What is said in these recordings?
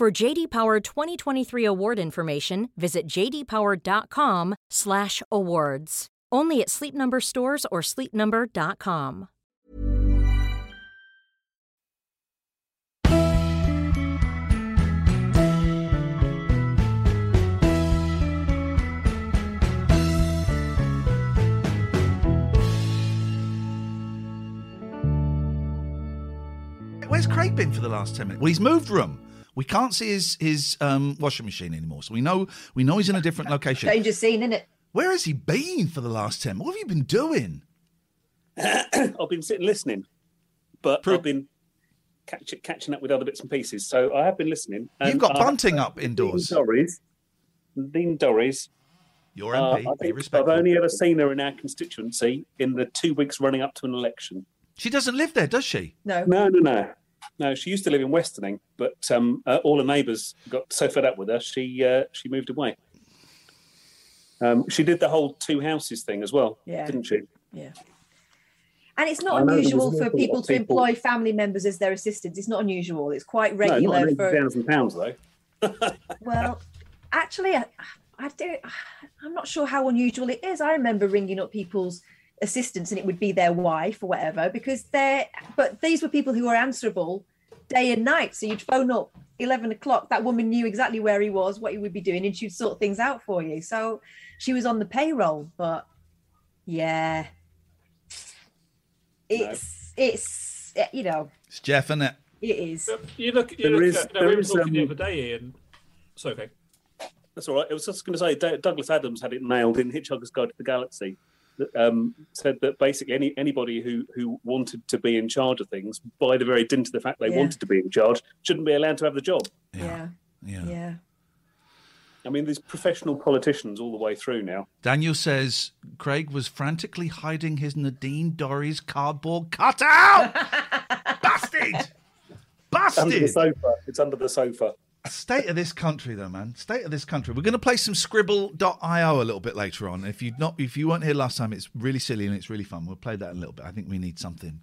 For JD Power 2023 award information, visit jdpower.com/awards. Only at Sleep Number stores or sleepnumber.com. Where's Craig been for the last ten minutes? Well, he's moved room. We can't see his his um, washing machine anymore, so we know we know he's in a different location. Danger scene, innit? Where has he been for the last ten? What have you been doing? I've been sitting listening, but I've been catch, catching up with other bits and pieces. So I have been listening. You've got bunting up indoors. Dean Dorries. Dean Dorries. Your Uh, MP. I be think I've only ever seen her in our constituency in the two weeks running up to an election. She doesn't live there, does she? No. No, no, no. No, she used to live in Westoning, but um, uh, all her neighbours got so fed up with her, she uh, she moved away. Um, she did the whole two houses thing as well, Yeah. didn't she? Yeah. And it's not unusual for people to people- employ family members as their assistants. It's not unusual. It's quite No, regular not for. thousand pounds though. Well, actually, I, I do. I'm not sure how unusual it is. I remember ringing up people's assistants, and it would be their wife or whatever, because they're. But these were people who were answerable day and night. So you'd phone up eleven o'clock. That woman knew exactly where he was, what he would be doing, and she'd sort things out for you. So she was on the payroll, but yeah, it's it's eh, you know It's Jeff, isn't it? it is. You look, you There look is- at, no, there we were is, talking the um, other day, Ian. Sorry, okay. That's all right. I was just going to say Douglas Adams had it nailed in Hitchhiker's Guide to the Galaxy. That, um, said that basically any anybody who who wanted to be in charge of things by the very dint of the fact they Yeah. wanted to be in charge shouldn't be allowed to have the job. Yeah. Yeah. Yeah. I mean, these professional politicians all the way through now. Daniel says Craig was frantically hiding his Nadine Dorries cardboard cutout. Bastard! Under the Bastard! sofa. It's under the sofa. State of this country, though, man. State of this country. We're going to play some Skribbl.io a little bit later on. If you not, if you weren't here last time, it's really silly and it's really fun. We'll play that a little bit. I think we need something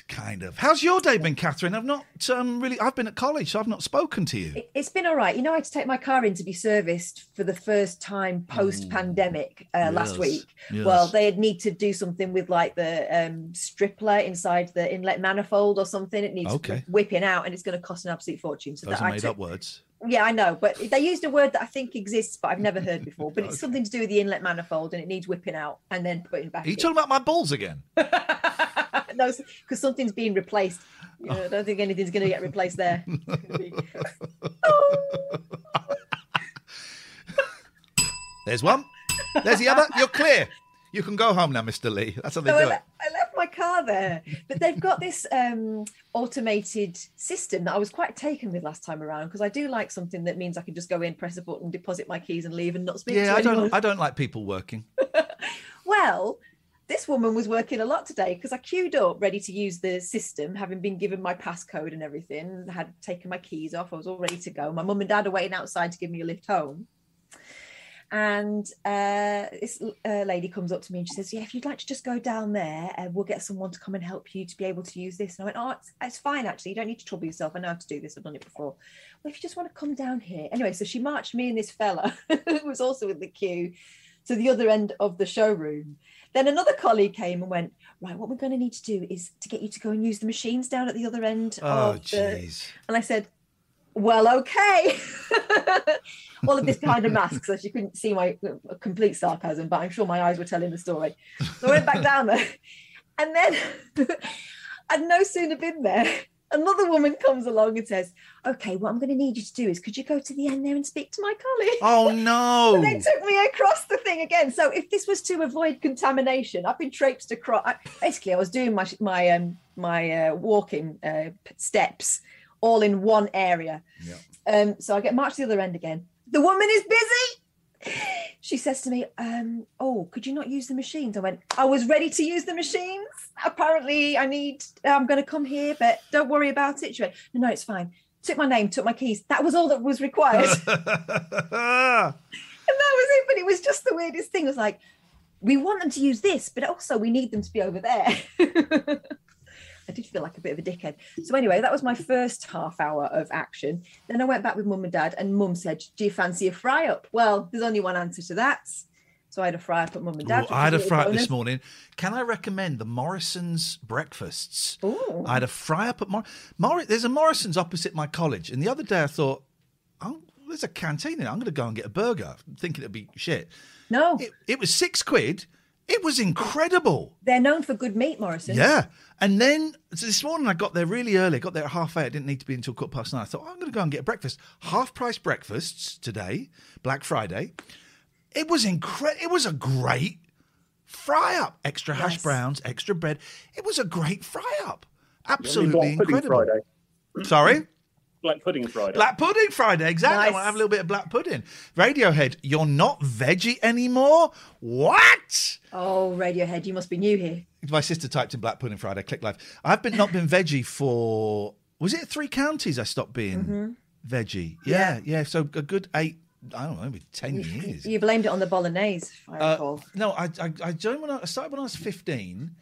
kind of. How's your day been, Catherine? I've not um, really. I've been at college, so I've not spoken to you. It- It's been all right. You know, I had to take my car in to be serviced for the first time post pandemic uh, last week. yes. Well, they'd need to do something with like the um, stripler inside the inlet manifold or something. It needs Okay. whipping out and it's going to cost an absolute fortune. So Those that are I made took- up words. Yeah, I know, but they used a word that I think exists, but I've never heard before. But it's something to do with the inlet manifold, and it needs whipping out and then putting back. Are you in. talking about my balls again? no, because something's being replaced. You know, I don't think anything's going to get replaced there. There's one. There's the other. You're clear. You can go home now, Mr. Lee. That's how they So I, do le- it. I left my car there, but they've got this um, automated system that I was quite taken with last time around because I do like something that means I can just go in, press a button, deposit my keys, and leave and not speak Yeah, to I anyone. don't. I don't like people working. Well, this woman was working a lot today because I queued up ready to use the system, having been given my passcode and everything. had taken my keys off. I was all ready to go. My mum and dad are waiting outside to give me a lift home. And uh, this uh, lady comes up to me and she says, "Yeah, if you'd like to just go down there, uh, we'll get someone to come and help you to be able to use this." And I went, "Oh, it's, it's fine actually. You don't need to trouble yourself. I know how to do this. I've done it before." Well, if you just want to come down here, anyway. So she marched me and this fella who was also in the queue to the other end of the showroom. Then another colleague came and went, Right, what we're going to need to do is to get you to go and use the machines down at the other end Oh, jeez. And I said, well, okay. All of this behind a mask, so she couldn't see my uh, complete sarcasm, but I'm sure my eyes were telling the story. So I went back down there, and then I'd no sooner been there, another woman comes along and says, "Okay, what I'm going to need you to do is, could you go to the end there and speak to my colleague?" Oh no! And they took me across the thing again. So if this was to avoid contamination, I've been traipsed across. I, basically, I was doing my my um, my uh, walking uh, steps all in one area. Yeah. Um, so I get marched to the other end again. The woman is busy. She says to me, um, "Oh, could you not use the machines?" I went, "I was ready to use the machines. Apparently, I need. I'm going to come here, but don't worry about it." She went, "No, no, it's fine." Took my name, took my keys. That was all that was required. and that was it. But it was just the weirdest thing. It was like, we want them to use this, but also we need them to be over there. I did feel like a bit of a dickhead. So anyway, that was my first half hour of action. Then I went back with mum and dad, and mum said, "Do you fancy a fry up?" Well, there's only one answer to that. So I had a fry up at mum and dad. Ooh, I had a fry up this morning. Can I recommend the Morrison's breakfasts? Ooh. I had a fry up at Mor- Mor- There's a Morrison's opposite my college, and the other day I thought, oh, there's a canteen there. I'm going to go and get a burger, thinking it'd be shit. No, It, it was six quid. It was incredible. they're known for good meat, Morrison. Yeah. And then so this morning I got there really early. I got there at half eight. I didn't need to be until quarter past nine. I thought, oh, I'm going to go and get breakfast. Half price breakfasts today, Black Friday. It was incredible. It was a great fry up. Extra hash Yes. browns, extra bread. It was a great fry up. Absolutely incredible. Friday. Sorry? Black Pudding Friday. Black pudding Friday, exactly. I want to have a little bit of black pudding. Radiohead, you're not veggie anymore? What? Oh, Radiohead, you must be new here. My sister typed in Black Pudding Friday, click live. I've been not been veggie for was it three counties I stopped being veggie? Yeah, yeah, So a good eight, I don't know, maybe ten years. You blamed it on the bolognese, if I Uh, no, I, I I joined when I, I started when I was fifteen,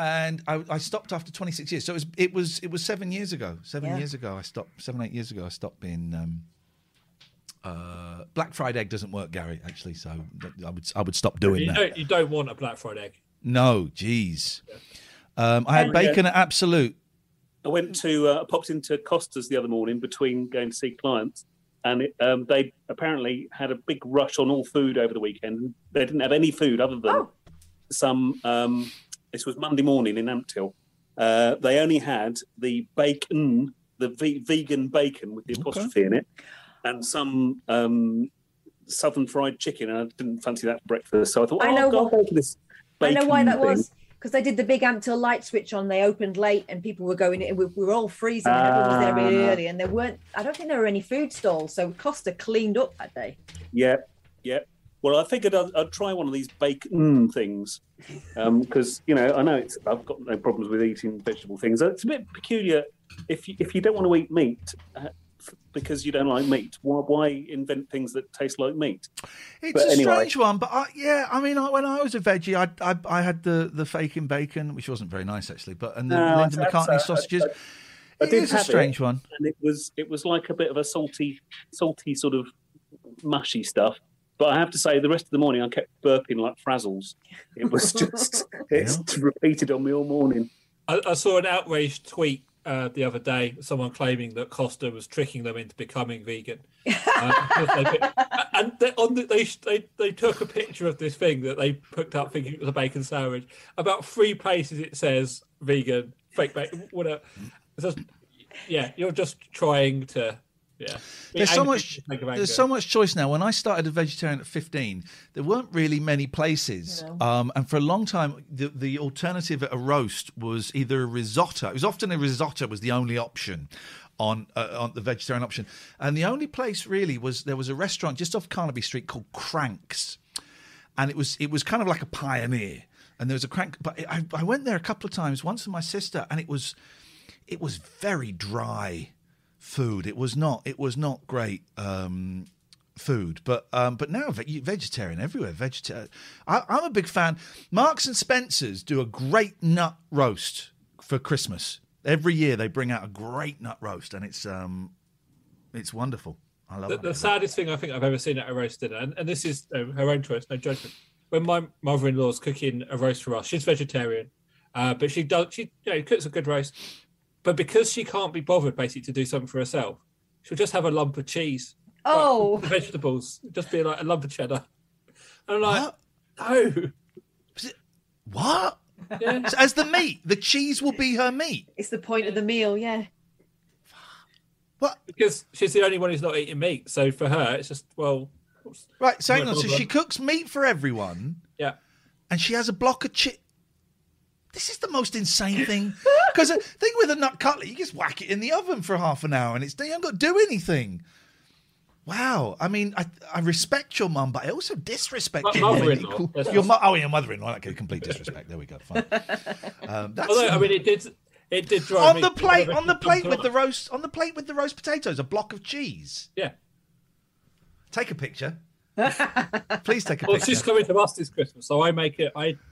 and I, I stopped after twenty six years. So it was it was it was seven years ago. Seven Yeah. years ago, I stopped. Seven eight years ago, I stopped being. Um, uh, Black fried egg doesn't work, Gary. Actually, so I would I would stop doing You that. don't, you don't want a black fried egg. No, jeez. Um, I had bacon at Absolute. I went to uh, I popped into Costa's the other morning between going to see clients, and it, um, they apparently had a big rush on all food over the weekend. They didn't have any food other than Oh. some. Um, this was Monday morning in Ampthill. Uh, they only had the bacon, the ve- vegan bacon with the apostrophe in it, and some um, southern fried chicken. And I didn't fancy that for breakfast, so I thought, I oh, know I'll go what- go for this. I know why that thing. was. Because they did the big Ampthill light switch on. They opened late and people were going in. We, we were all freezing. and everyone was there really Ah. early. And there weren't, I don't think there were any food stalls. So Costa cleaned up that day. Yeah, yeah. Well, I figured I'd, I'd try one of these bacon things because you know I know it's I've got no problems with eating vegetable things. It's a bit peculiar if you, if you don't want to eat meat uh, because you don't like meat. Why, why invent things that taste like meat? It's But a anyway. strange one, but I, yeah, I mean, I, when I was a veggie, I, I I had the the fake bacon, which wasn't very nice actually, but and the No, Linda McCartney uh, sausages. I It did is a strange it, one. and it was it was like a bit of a salty, salty sort of mushy stuff. But I have to say, the rest of the morning I kept burping like frazzles. It was just it's repeated on me all morning. I, I saw an outraged tweet uh, the other day, someone claiming that Costa was tricking them into becoming vegan. Uh, they, and they, on the, they, they they took a picture of this thing that they picked up thinking it was a bacon sandwich. About three places it says vegan, fake bacon, whatever. It's just, yeah, you're just trying to. Yeah, There's so much. for the sake of There's so much choice now. When I started a vegetarian at 15, there weren't really many places, um, and for a long time, the the alternative at a roast was either a risotto. It was often a risotto was the only option on uh, on the vegetarian option, and the only place really was there was a restaurant just off Carnaby Street called Cranks, and it was it was kind of like a pioneer. And there was a crank, but I, I went there a couple of times. Once with my sister, and it was it was very dry food. It was not. It was not great um, food. But um, but now ve- vegetarian everywhere. Vegetarian. I, I'm a big fan. Marks and Spencers do a great nut roast for Christmas. Every year they bring out a great nut roast, and it's um, it's wonderful. I love the, it. the saddest thing I think I've ever seen at a roast dinner, and, and this is uh, her own choice, no judgment. When my mother-in-law's cooking a roast for us, she's vegetarian, uh, but she does she you know cooks a good roast. But because she can't be bothered basically to do something for herself, she'll just have a lump of cheese. Oh, Like, vegetables, just be like a lump of cheddar. And I'm like, What? no. What? Yeah. So as the meat, the cheese will be her meat. it's the point of the meal. Yeah. What? Because she's the only one who's not eating meat. So for her, it's just, well, Right. So hang on. So she cooks meat for everyone, yeah. and she has a block of chi This is the most insane thing. Because the thing with a nut cutlet, you just whack it in the oven for half an hour, and it's you haven't got to do anything. Wow. I mean, I, I respect your mum, but I also disrespect My your mother-in-law. Equal- That's Your mu- oh, your mother-in-law. Okay, complete disrespect. There we go. Fine. Um, that's Although, I mean, it did, it did drive on me the plate, on the plate with the roast, on the plate with the roast potatoes, a block of cheese. Yeah. Take a picture. Please take a Well, picture. Well, she's coming to us this Christmas, so I make it. I